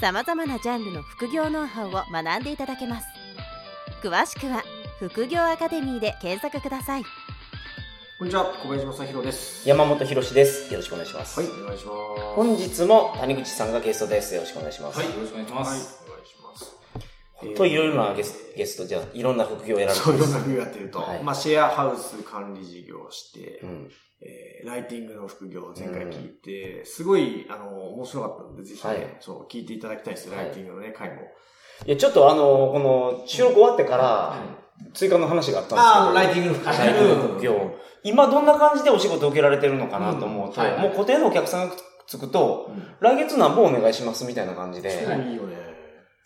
さまざまなジャンルの副業ノウハウを学んでいただけます詳しくは「副業アカデミー」で検索くださいこんにちは、小林正弘です。山本博史です。よろしくお願いします。はい、お願いします。本日も谷口さんがゲストです。よろしくお願いします。はい、よろしくお願いしまはい、す。お願いします。本当いろいろなゲスゲスト、じゃあいろんな副業をやられてそう、いろんな。副業やってると、はいまあ、シェアハウス管理事業をして、うん。えーライティングの副業を前回聞いて、すごい、あの、面白かったので、ぜひね、はいそう、聞いていただきたいです、ライティングのね、回も。いや、ちょっとあの、この収録終わってから、追加の話があったんですけど。ああ、ライティングの副業。ライティングの副業。今どんな感じでお仕事受けられてるのかなと思うと、うんはいはいもう固定のお客さんがつくと、うん来月何本お願いしますみたいな感じで、いいよね。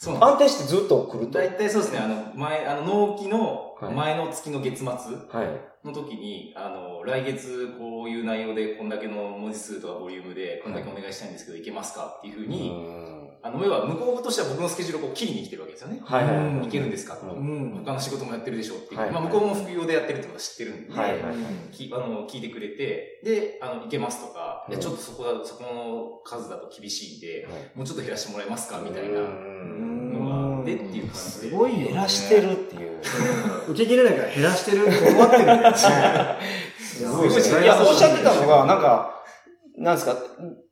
そう安定してずっと来るす。と。大体そうですね、あの、前、あの、納期のはい前の月の月末はい。の時に、あの、来月こういう内容でこんだけの文字数とかボリュームでこんだけお願いしたいんですけど、いけますかっていうふうに、うんあの、要は向こうとしては僕のスケジュールをこう切りに来てるわけですよね。はいはいはいいけるんですか、うんうん。他の仕事もやってるでしょうっていう。はいまあ、向こうも副業でやってるってことは知ってるんで、はいはいはい。きあの聞いてくれて、で、あの、いけますとか、いやうんちょっとそこだ、そこの数だと厳しいんで、はいもうちょっと減らしてもらえますか？みたいなうんのがあっていう感じすで。ごいよね。減らしてるっていう。受け切れないから減らしてるって思ってるんだよね。すごいですね。いや、おっしゃってたのが、なんか、なんですか、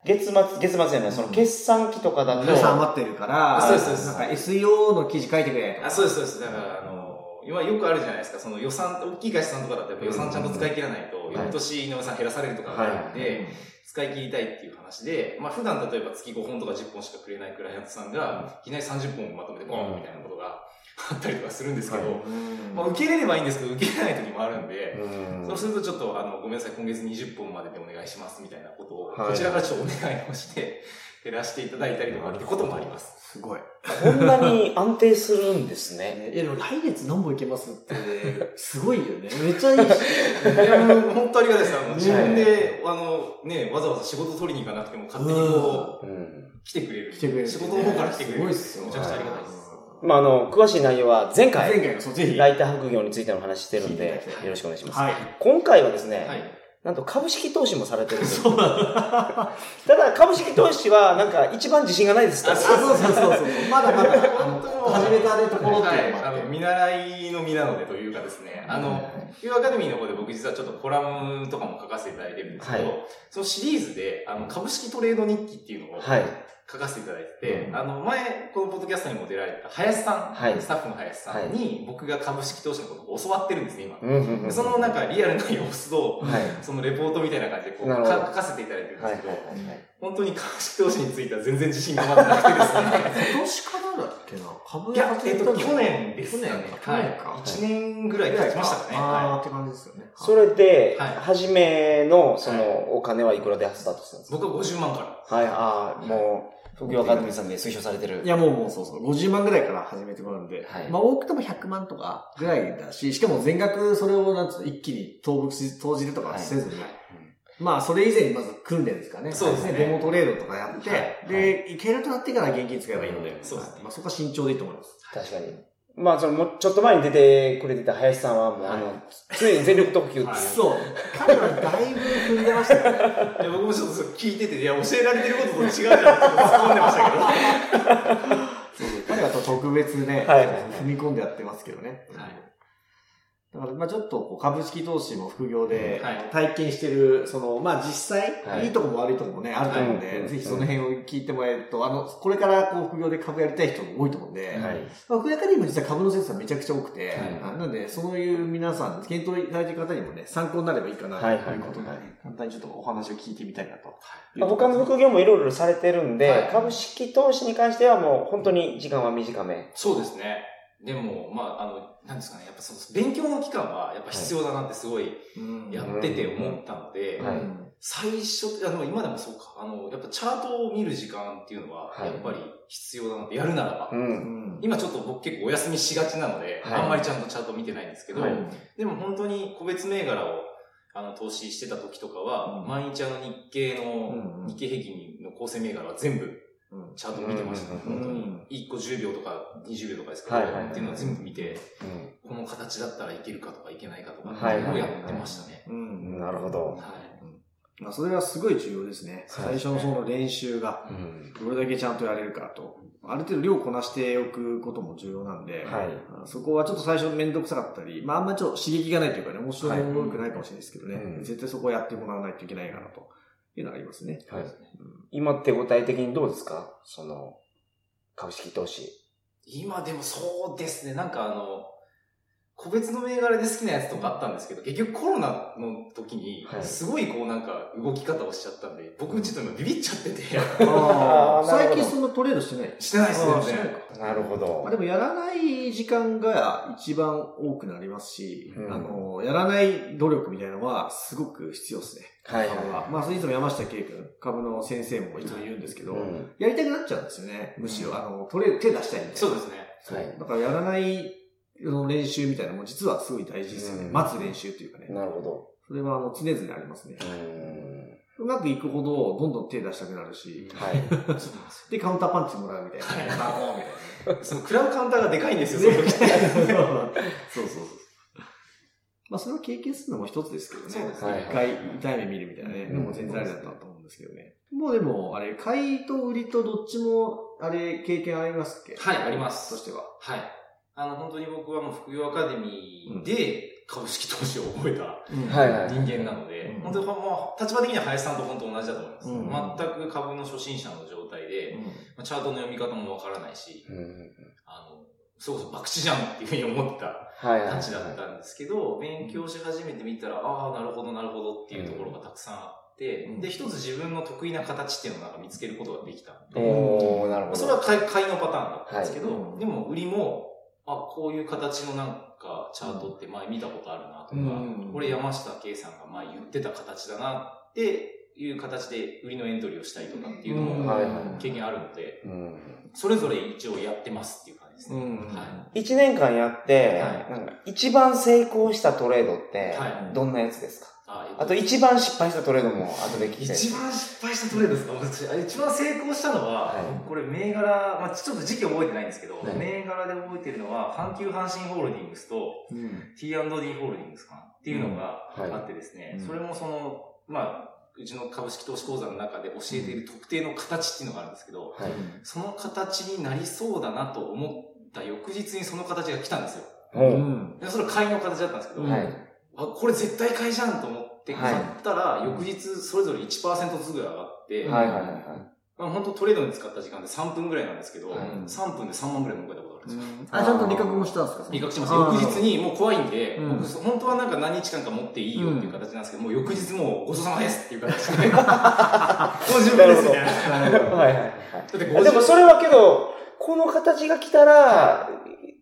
月末、月末じゃない、その決算期とかだと、皆さん余ってるから、あそうですそうです。なんか SEO の記事書いてくれとか。あ、そうです、そうです。だから、あの、今よくあるじゃないですか、その予算、大きい会社さんとかだとやっぱ予算ちゃんと使い切らないと、ん。翌年の予算減らされるとかがあるんで、使い切りたいっていう話で、まあ普段例えば月5本とか10本しかくれないクライアントさんが、いきなり30本まとめてボーンみたいなことが あったりとかするんですけど、はいうんまあ受け入れればいいんですけど、受け入れない時もあるんで、うんそうするとちょっと、あの、ごめんなさい、今月20本まででお願いしますみたいなことを、はいこちらからちょっとお願いをして、減らしていただいたりとかってこともあります。すごい。こんなに安定するんですね。いやでも来月何本いけますって、すごいよね。めっちゃいいし。いや、もう本当ありがたいです。あの、ね自分で、あの、ね、わざわざ仕事取りに行かなくても勝手にこう、うん。来てくれる。来てくれる。仕事の方から来てくれる。すごいっすよ。めちゃくちゃありがたいです。まあ、あの、詳しい内容は前前回、回の、そう、ぜひ。ライター副業についての話してるんでよろしくお願いします。はい。今回はですね、はい。なんと株式投資もされてるそうなんただ、株式投資は、なんか一番自信がないですそうそうそうそう。まだまだ、あの、本当もう始めたところってはいいうの。もあってあの、見習いの身なのでというかですね、あの、Q アカデミーの方で僕実はちょっとコラムとかも書かせていただいてるんですけど、はいそのシリーズで、あの、株式トレード日記っていうのをはい。書かせていただいてて、うんあの、前、このポッドキャストにも出られた林さん、はいスタッフの林さんに、僕が株式投資のことを教わってるんですね、今。うんうんうんそのなんかリアルな様子を、はい。そのレポートみたいな感じでこう書かせていただいてるんではいすけど、はいはい。本当に株式投資については全然自信がまだなくてですね。今年からだっけな？株いや、えっと、去年です去ね。年か。去はい年か。。1年ぐらい経ちましたかね。あはーって感じですよね。それで、はい初めの、そはいの、お金はいくらでスタートしたんですい。か？僕は50万から。はい、ああ、もう、副業アカデミーさんで推奨されてる。いや、もうもうそうそう。50万ぐらいから始めてもらうんで。はいまあ、多くても100万とかぐらいだし、しかも全額それをなんつ一気に投投じるとかはせずに。まあ、それ以前にまず訓練ですかね。そうですねデモトレードとかやって、はいで、いけるとなってから現金使えばいいので。そうですねまあ、そこは慎重でいいと思います。確かに。まあ、その、もうちょっと前に出てくれてた林さんは、もう、あの、常に全力特急っていう。そう。彼はだいぶ踏んでましたよね。いや、僕もちょっと聞いてて、いや、教えられてることと違うじゃんって突っ込んでましたけど。そうそう彼は特別ね、はい踏み込んでやってますけどね。はいだから、まあちょっとこう株式投資も副業ではい。体験してる、その、まあ実際、はい。いいとこも悪いとこもね、あると思うんで、はいぜひその辺を聞いてもらえると、あの、これからこう副業で株やりたい人も多いと思うんで、はい。まあ、副業アカデミーも実は株の先生はめちゃくちゃ多くて、はい。あなので、そういう皆さん、検討いただいてる方にもね、参考になればいいかなと。はいい。うはい。ことで、はい。簡単にちょっとお話を聞いてみたいなと。まあ、他の副業もいろいろされてるんで、はい。株式投資に関してはもう本当に時間は短め。そうですね。でも、まあ、あの、なんですかね、やっぱその、勉強の期間はやっぱ必要だなってすごいうん。やってて思ったので、最初、あの、今でもそうか。あの、やっぱチャートを見る時間っていうのは、はい。やっぱり必要だなって、やるならば。今ちょっと僕結構お休みしがちなので、はい。あんまりちゃんとチャート見てないんですけど、はい。でも本当に個別銘柄をあの投資してた時とかは、うん。毎日あの日経の、うん日経平均の構成銘柄は全部うんチャート見てました、うん本当にうん。1個10秒とか20秒とかですけど、っていうのを全部見て、うこの形だったらいけるかとかいけないかとか、はいをやってましたね。うんん。なるほど。はい。まあ、それはすごい重要ですね。はい最初のその練習が、うん。どれだけちゃんとやれるかと。ある程度量こなしておくことも重要なんで、はい。あそこはちょっと最初めんどくさかったり、まああんまりちょっと刺激がないというかね、面白くないかもしれないですけどね、うん絶対そこはやってもらわないといけないかなというのがありますね。はい。今って具体的にどうですか？その、株式投資。今でもそうですね、なんかあの、個別の銘柄で好きなやつとかあったんですけど、結局コロナの時には、い。すごいこうなんか動き方をしちゃったん。で、僕ちょっと今ビビっちゃってて、最近そんなトレードしてない。してないですね、ないか。なるほど。まあ、でもやらない時間が一番多くなりますし、うん。あの、やらない努力みたいなのはすごく必要ですね。はい株は。まあ、それいつも山下圭君、株の先生もいつも言うんですけど、うん。やりたくなっちゃうんですよね。むしろ、あの、トレー手出したいみたいな。そうですね。そう。はいだからやらないあの練習みたいなのも実はすごい大事ですよね。うん待つ練習っていうかね。なるほど。それはあの常々ありますね。うまくいくほどどんどん手出したくなるし、はい。でカウンターパンチもらうみたいな。はいバコーンみたいな。そのクラブカウンターがでかいんですよ、その時。そうそうそう。まあ、それを経験するのも一つですけどね。そうですね一回痛い目見るみたいなね、うんのも全然ありだったと思うんですけどね。もうでも、あれ、買いと売りとどっちも、あれ、経験ありますっけ？はいありますとしては。はい。あの、本当に僕はもう副業アカデミーで株式投資を覚えた。人間なので、うん。本当にもう立場的には林さんと本当同じだと思います。うん。全く株の初心者の状態で、まあチャートの読み方もわからないし、うん。あの、それこそ博打じゃんっていうふうに思った。たちだったんですけど、勉強し始めてみたら、ああ、なるほど、なるほどっていうところがたくさんあって、うん。で、一つ自分の得意な形っていうのをなんか見つけることができたんで、おー、なるほど。まあそれは買い買いのパターンだったんですけど、はい。でも売りも、あ、こういう形のなんかチャートって前見たことあるなとか、うんこれ山下圭さんが前言ってた形だなっていう形で売りのエントリーをしたりとかっていうのうんもはいはい経験あるので、うん。それぞれ一応やってますっていう感じですね。うんはい。一年間やって、はいなんか一番成功したトレードってはい、どんなやつですか？あえっとあと一番失敗したトレードも後で聞きたい。一番失敗したトレードですか？私あ一番成功したのは、はいこれ銘柄、まあ、ちょっと時期覚えてないんですけど、はい銘柄で覚えてるのは、阪急阪神ホールディングスとうん。T&D ホールディングスかな？っていうのがあってですね、うんそれもその、まあ、うちの株式投資講座の中で教えている特定の形っていうのがあるんですけど、はい。その形になりそうだなと思った翌日にその形が来たんですよ。ほう。ん。でそれは買いの形だったんですけど、うんはい。あ、これ絶対買いじゃんと思ってはい買ったら、翌日それぞれ1%ずつぐらい上がって、はいはいはいはい。まあ、本当トレードに使った時間で3分ぐらいなんですけど、はい3分で3万ぐらい儲けたことあるんですよ。あ、ちゃんと理覚もしたんですか？理覚します。翌日にもう怖いんで、うん僕本当はなんか何日間か持っていいよっていう形なんですけど、もう翌日もうごちそうさまですっていう形で。もう自分ですみたいな。なるほど。はいはいはい。だってあでもそれはけど、この形が来たら、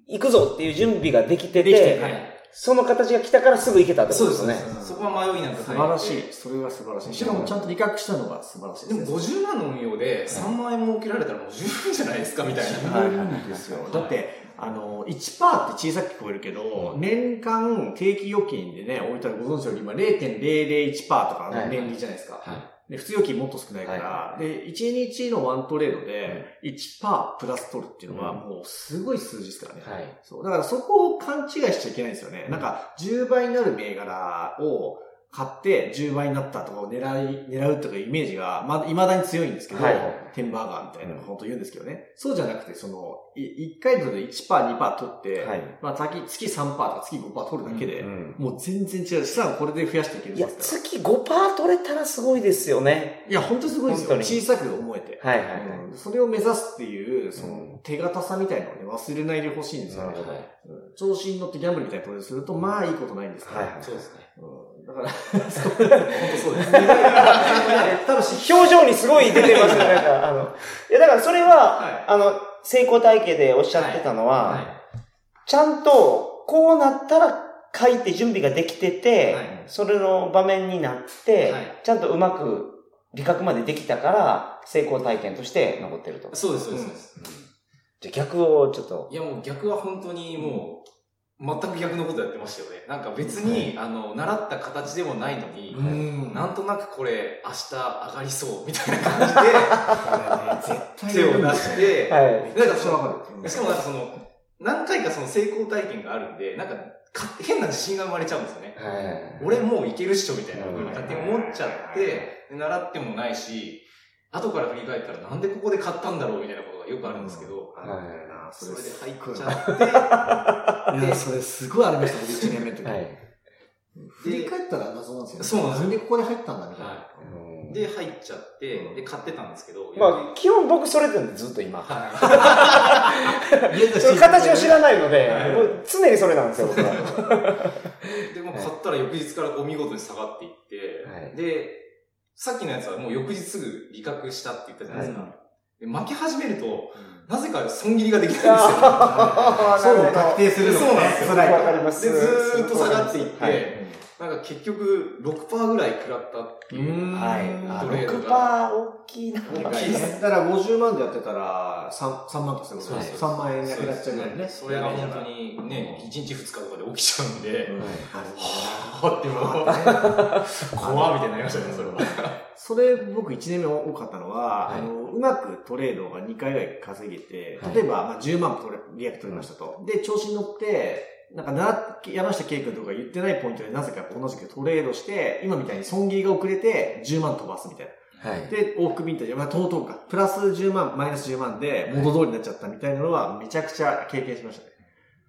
行くぞっていう準備ができてできてて、はい。その形が来たからすぐ行けたってことそうですねですね。。そこは迷いなんか素晴らしい。それは素晴らしい。しかもちゃんと理覚したのが素晴らしいでもね。50万の運用で3万円儲けられたらもう十分じゃないですかみたいな。十分ですよ。だって、あの、1%って小さく聞こえるけど、年間定期預金でね、置いたらご存知のように今0.001%とかの年利じゃないですか。はい。で普通預金もっと少ないから、で、1日のワントレードで1%プラス取るっていうのはもうすごい数字ですからね。はい。そう。だからそこを勘違いしちゃいけないんですよね。なんか、10倍になる銘柄を買って10倍になったとかを狙い、狙うとかいうイメージが、まだ、未だに強いんですけど、はいテンバーガーみたいなことを言うんですけどね。そうじゃなくて、その、い1回ので1%、2%取って、はい。まあ、月月3%とか月5%取るだけで、うんもう全然違う。資産をこれで増やしていけるんいや、ですから。月5%取れたらすごいですよね。いや、本当にすごいですよ。本当に小さく思えて。はいはいはい。うんそれを目指すっていう、そうんの、手堅さみたいなのをね、忘れないでほしいんですよね。なるほど。うん調子に乗ってギャンブルみたいなトレードすると、まあいいことないんですから。はいはいそうですね。から、本当そうです。多分し、表情にすごい出てますよ、なんか、あの、いや、だからそれは、はいあの、成功体系でおっしゃってたのは、はちゃんと、こうなったら書いて準備ができてて、はいそれの場面になって、はいちゃんとうまく理覚までできたから、成功体験として残ってると。そうです、そうです。そうですじゃあ逆をちょっとい。やもう逆は本当にもう、全く逆のことやってましたよね。なんか別に、あの、習った形でもないのに、うんなんとなくこれ明日上がりそうみたいな感じで、絶対手を出して、はい。めちゃくちゃわかる。しかもなんかその、何回かその成功体験があるんで、なんかか変な自信が生まれちゃうんですよね。はい。俺もういけるっしょみたいなふうにうん勝手に思っちゃって、で習ってもないし、後から振り返ったらなんでここで買ったんだろうみたいなことがよくあるんですけど、あるそれで入っすっごいちゃって、いや、それすごいありました、僕1年目の時。はい。振り返ったら謎なんですよね。そうなんですよでここで入ったんだみたいな。で、入っちゃって、で、買ってたんですけど、まあ、基本僕それでずっと今。形を知らないのではい、もう常にそれなんですよ、僕は。で、もう買ったら翌日からこう見事に下がっていって、はいで、さっきのやつはもう翌日すぐ理覚したって言ったじゃないですか。はで負け始めると、うんなぜか損切りができないんですよ。あー そういうの確定するのそうなんですよわかります。でずーっと下がっていってはいなんか結局6%ぐらい食らったっていう。はい。あトレード6%が大きいな。大きいですだから50万でやってたら3、3万とかそういうことですはい3万円なくなっちゃうぐらいね。それが本当にね、1日2日とかで起きちゃうんで、うん。はぁってもう、怖みたいになりましたね、それは。それ僕1年目多かったのは、はいあの、うまくトレードが2回ぐらい稼げて、はい例えば、まあ、10万取れ、リアク取りましたと。で、調子に乗って、なんかな、山下圭君とか言ってないポイントでなぜか同じくトレードして、今みたいに損切りが遅れて10万飛ばすみたいな。はい。で、往復ビンタジ、まあ、トートか。プラス10万、マイナス10万で元通りになっちゃったみたいなのは、めちゃくちゃ経験しましたね。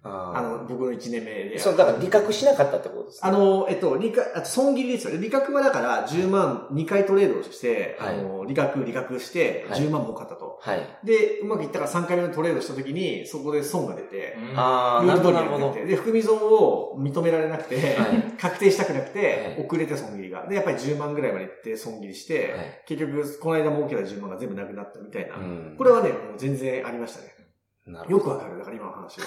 ああの、僕の1年目で。そう、だから理覚しなかったってことですねあの、えっと、利確、あと損切りですよね。利確はだから10万2回トレードして、はいあの、利確、利確してはい10万儲かったと。はい。で、うまくいったから3回目のトレードした時に、そこで損が出て、ああ、なるほど、で、含み損を認められなくて、はい 確定したくなくて、はい遅れて損切りが。で、やっぱり10万ぐらいまでいって損切りして、はい結局、この間儲けた10万が全部なくなったみたいな。うんこれはね、もう全然ありましたね。なるほどよくわかる。だから今の話は。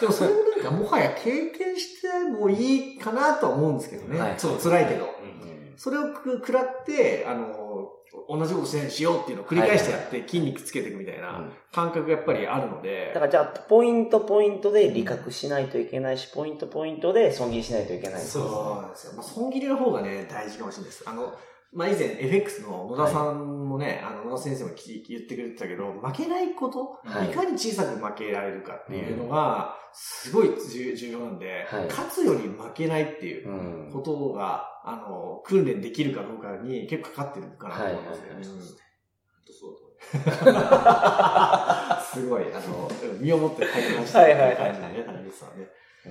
でもそれもなんかもはや経験してもいいかなとは思うんですけどね。はいそう、辛いけど。うんそれをく食らって、あの、同じことしないようにしようっていうのを繰り返してやって筋肉つけていくみたいなうん感覚がやっぱりあるのでだか、らじゃあ、ポイントポイントで理覚しないといけないし、ポイントポイントで損切りしないといけない。そうそうなんですよ。まあ、損切りの方がね、大事かもしれないです。あの、まあ、以前 FX の野田さんもね、あの、野田先生も聞言ってくれてたけど、負けないこと、はい。い、かに小さく負けられるかっていうのが、すごい重重要なんで、はい。勝つより負けないっていううん。ことが、あの、訓練できるかどうかに結構かかってるかなと思い。ますね。はいはいはいうんそうだす。すごい、あの、身をもって体感したはいはいはい感じだね、谷口さんはね。う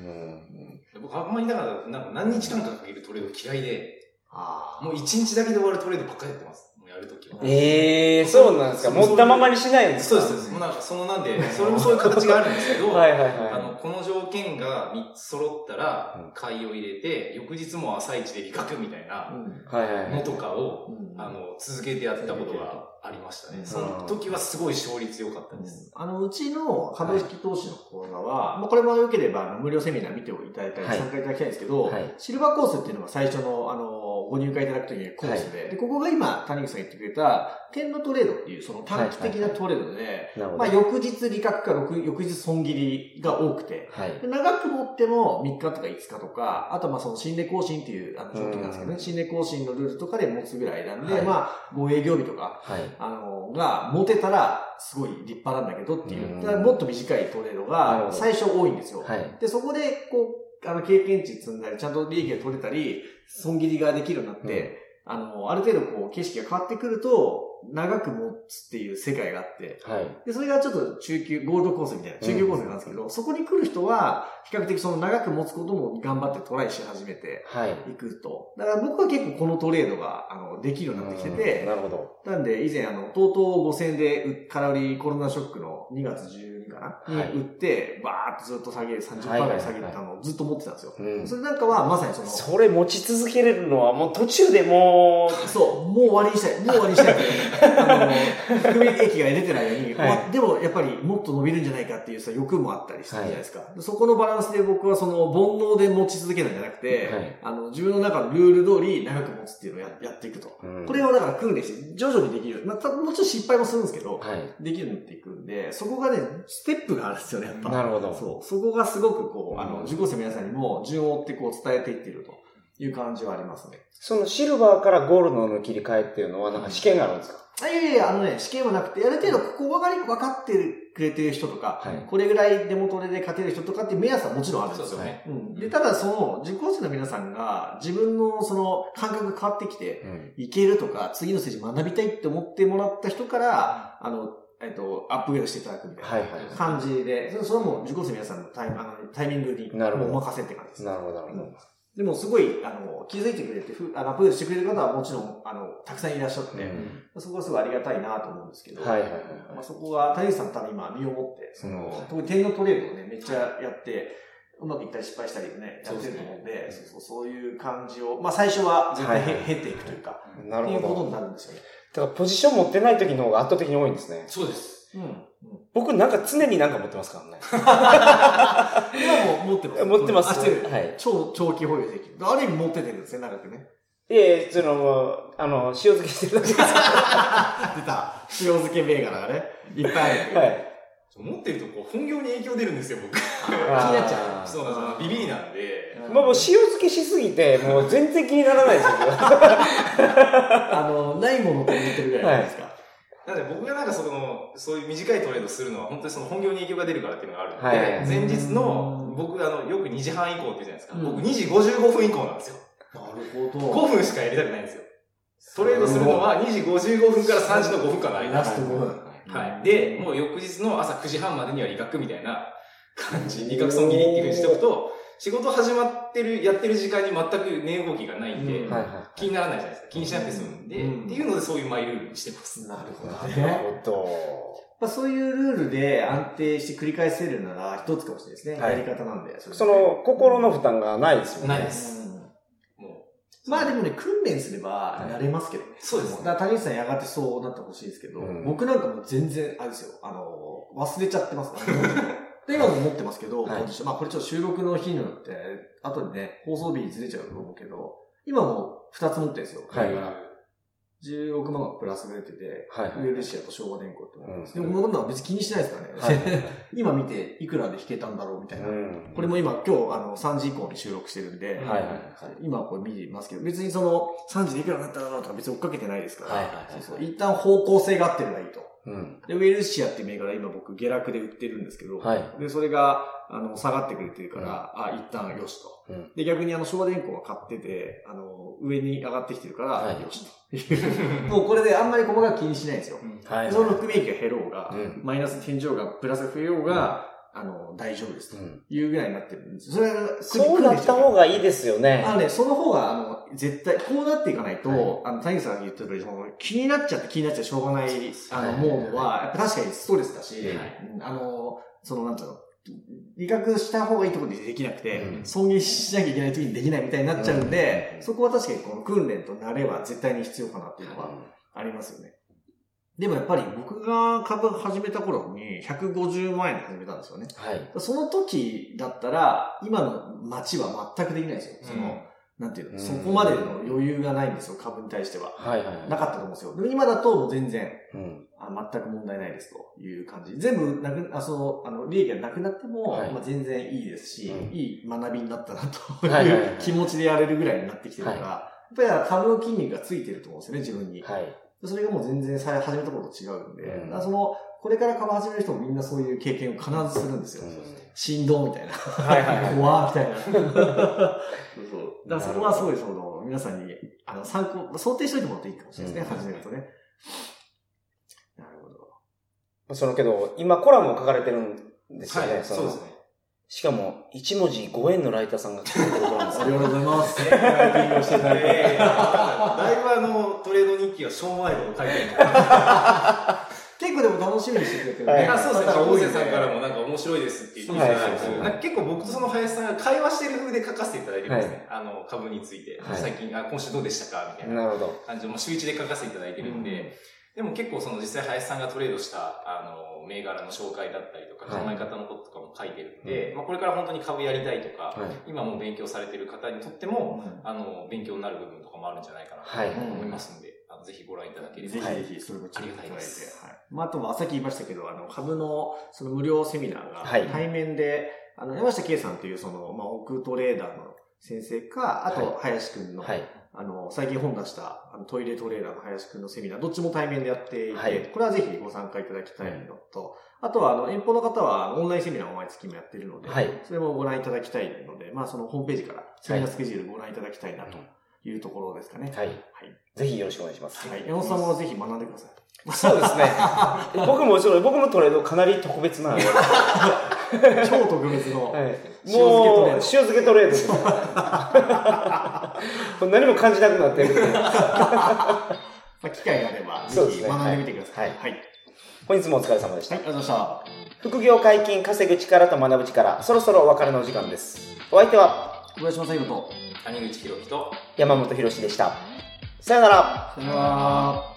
ん。僕あんまりだから、なんか何日間かかけるトレード嫌いで、あもう1日だけで終わるトレードばっかりやってます。もうやるときは。ええー、そうなんですか？持ったままにしないんですか？そうです、そうです。もうなんか、そのなんで、それもそういう形があるんですけど、はいはいはい。あの、この条件が3つ揃ったらうん、買いを入れて、翌日も朝一で利確みたいあ。なうんはいはいはい。のとかを、うんあの、続けてやってたことがありましたね。うんその時はすごい勝率良かったです。あの、うちの株式投資の講座は、まあ、これも良ければ、あの無料セミナー見ていただいたり、はい参加いただきたいんですけど、はいシルバーコースっていうのが最初の、あの、ご入会いただくときにコースで、で、ここが今、谷口さん言ってくれた、点のトレードっていう、その短期的なトレードで、なるほど。まあ、翌日利確か翌翌日損切りが多くて、はい。で長く持っても3日とか5日とか、あとまあその新値更新っていうあの条件なんですけどね、うん新値更新のルールとかで持つぐらいなんで、はいまあ、5営業日とか、はい。あの、が持てたら、すごい立派なんだけどっていうう。もっと短いトレードが最初多いんですよ。はい。で、そこで、こう、あの、経験値積んだり、ちゃんと利益が取れたり、損切りができるようになって、あの、ある程度こう、景色が変わってくると、長く持つっていう世界があって、はい。で、それがちょっと中級、ゴールドコースみたいな、中級コースなんですけど、そこに来る人は、比較的その長く持つことも頑張ってトライし始めてはい。いくと。だから僕は結構このトレードが、あの、できるようになってきてうんて、なるほど。なんで以前あの、とうとう5000円でう空売りコロナショックの2月12かな、はいに売って、バーってずっと下げる、30%ぐらい下げてたのをずっと持ってたんですよ。うんそれなんかはまさにその、それ持ち続けれるのはもう途中でもう、そう、もう終わりにしたい。もう終わりにしたい。あの、含み益が出てないのに、はいまあでもやっぱりもっと伸びるんじゃないかっていうさ、欲もあったりするじゃないですか。でそこのバランスで僕はその、煩悩で持ち続けたんじゃなくて、はいあの、自分の中のルール通り長く持つっていうのをややっていくと。うんこれをだから訓練して、徐々にできる。まあ、たもちろん失敗もするんですけど、はい。できるようになっていくんで、そこがね、ステップがあるんですよね、やっぱ。なるほどそう。そこがすごくこう、あの、うん受講生の皆さんにも順を追ってこう伝えていっているという感じはありますね。そのシルバーからゴールドの切り替えっていうのはなんか試験があるんですか？あいやいやいや、あのね、試験はなくて、ある程度ここ分かり、分かってくれてる人とか、はいこれぐらいデモトレで勝てる人とかって目安はもちろんあるんですよ。そうですようん。で、ただその、受講生の皆さんが自分のその感覚が変わってきて、うん。いけるとか、次のステージ学びたいって思ってもらった人から、あの、えっと、アップグレードしていただくみたいな。はいはい。感じで、それもう受講生の皆さんのタイあのタイミングにお任せって感じです。なるほど、なるほど。でもすごい、あの、気づいてくれて、ふあのアップデートしてくれる方はもちろん、あの、たくさんいらっしゃって、うんそこはすごいありがたいなと思うんですけど、はいはいはいまあ、そこが、谷口さん多分今身をもって、その、うん特に点のトレードをね、めっちゃやって、うまくいったり失敗したりね、やってると思うんで、そうそうそういう感じを、まあ最初は絶対へ、はいはい減っていくというか、なるほど。っていうことになるんですよね。だからポジション持ってない時の方が圧倒的に多いんですね。そうです。うん。うん僕なんか常になんか持ってますからね。今も持ってます。持ってます。はい。超長期保有できる。ある意味持っててるんですね、長くね。いえ、その、あの、塩漬けしてるだけです。は 出た。塩漬け銘柄がね、いっぱいある。い。持ってるとこう本業に影響出るんですよ、僕。気になっちゃうそうなんですよ。ビビりなんで。まあもう塩漬けしすぎて、もう全然気にならないですよ。あの、ないものと思ってるぐらいですか。なので僕がなんかその、そういう短いトレードするのは本当にその本業に影響が出るからっていうのがあるので、前日の僕あの、よく2時半以降って言うじゃないですか。うん僕2時55分以降なんですよ。なるほど。5分しかやりたくないんですよ。トレードするのは2時55分から3時の5分間の間。ラスト5分。はい。で、もう翌日の朝9時半までには利確みたいな感じ、利確損切りっていうふうにしておくと、仕事始まってる、やってる時間に全く値動きがないんで、うんはいは気にならないじゃないですか。気にしなくて済むんで、うんっていうのでそういうマイルールにしてます。なるほどい。ね。なるほど。まあ、そういうルールで安定して繰り返せるなら一つかもしれないですね。はいやり方なんで。れその、心の負担がないですもんね。ないですうんもまあでもね、訓練すればやれますけどね。そうですね。だから谷口さんやがてそうなってほしいですけど、うん。僕なんかもう全然、あれですよ、あの、忘れちゃってます。で、今も持ってますけど、はい。まあこれちょっと収録の日によって、後にね、放送日にずれちゃうと思うけど、今も2つ持ってるんですよ。はい16万がプラスが出てて、はいはいウェルシアと昭和電工って思うんです。うんでも、こんなの別に気にしないですからね。はい今見て、いくらで弾けたんだろうみたいな。うんこれも今、今日、あの、3時以降に収録してるんで、はいはい今これ見てますけど、別にその、3時でいくらになったんだろうとか別に追っかけてないですから、はいはいはいそうそう一旦方向性が合ってればいいと。うん。で、ウェルシアって銘柄今僕下落で売ってるんですけど、はい。で、それが、あの、下がってくれてるから、あ、一旦よしと。うんで、逆にあの、昭和電工は買ってて、あの、上に上がってきてるから、はいよしという。もうこれであんまり細かく気にしないんですよ。はい。その含み益が減ろうが、うんマイナス天井がプラス増えようが、あの、大丈夫ですとうんいうぐらいになってるんです。それは、そうなった方がいいですよね。あのね、その方が、あの、絶対、こうなっていかないと、はいあの、谷口さんが言ってた通り、その、気になっちゃって気になっちゃってしょうがない、あの、はいモードは、やっぱ確かにストレスだし、はいうんあの、その、なんていうの、理覚した方がいいところでできなくて、うん損切しなきゃいけない時にできないみたいになっちゃうんで、うんそこは確かにこの訓練と慣れは絶対に必要かなっていうのはありますよね。でもやっぱり僕が株始めた頃に150万円で始めたんですよね。はい。その時だったら、今の街は全くできないですよ。その、うんなんていうの、うんそこまでの余裕がないんですよ、株に対しては。はいはい。なかったと思うんですよ。でも今だと全然、うん。あ全く問題ないですという感じ。全部なく、あその、あの、利益がなくなっても、はいまあ、全然いいですし、うんいい学びになったなとはいはいはいいう気持ちでやれるぐらいになってきてるから、はやっぱり株の筋肉がついてると思うんですよね、自分に。はい。それがもう全然さ始めたことと違うんで、うんその、これから株始める人もみんなそういう経験を必ずするんですよ。うん振動みたいな。はいはいはい。怖みたいな。そうそう。だからそこはすごいその、皆さんに、あの、参考、想定しといてもらっていいかもしれないですね、うん始めるとね。なるほど。そのけど、今コラムを書かれてるんですよね。はい、のそうですね。しかも、1文字5円のライターさんが書いてることなんですよ。ありがとうございます。ライティングをしていただいいぶあの、トレード日記がしょうもないこと書いてる結構でも楽しみにしてくれてるはいね。あそうですね。方が多いんで高生さんからもなんか面白いですって言っていた結構僕とその林さんが会話してる風で書かせていただいてるんですね。あの、株について。はい最近、あ、今週どうでしたか？みたいななるほど。感じで、もう週一で書かせていただいてるんで、でも結構その実際林さんがトレードした、あの、銘柄の紹介だったりとか、はい考え方のこととかも書いてるんで、まあこれから本当に株やりたいとか、はい。今もう勉強されてる方にとっても、あの、勉強になる部分とかもあるんじゃないかなはいと思いますんで、あのぜひご覧いただければ。ぜひぜひ、それもチェックいただいて。ありがたいですはい。まあ、あとは、さっき言いましたけど、あの、株の、その無料セミナーが、はい対面で、あの、山下圭さんっていう、その、まあ、奥トレーダーの先生か、あはいと、林くんの、はい。あの、最近本出した、あのトイレトレーダーの林くんのセミナー、どっちも対面でやっていて、はいこれはぜひご参加いただきたいのと、あとは、あの、遠方の方は、オンラインセミナーを毎月もやってるので、はいそれもご覧いただきたいので、まあ、そのホームページから、セミナースケジュールご覧いただきたいなというところですかね。はい。はい。ぜひよろしくお願いします。はい。山本さんもぜひ学んでください。そうですね。僕もちろん、僕のトレードかなり特別な超特別の、はい、もう、塩漬けトレードです。これ何も感じなくなってる。まあ、機会があれば、ぜひ学んでみてください。はいはい。はい、本日もお疲れ様でした。ありがとうございま副業解禁、稼ぐ力と学ぶ力、そろそろお別れのお時間です。お相手はした。小林正宏と、谷口博樹と、山本博史でした。さよなら。さよなら。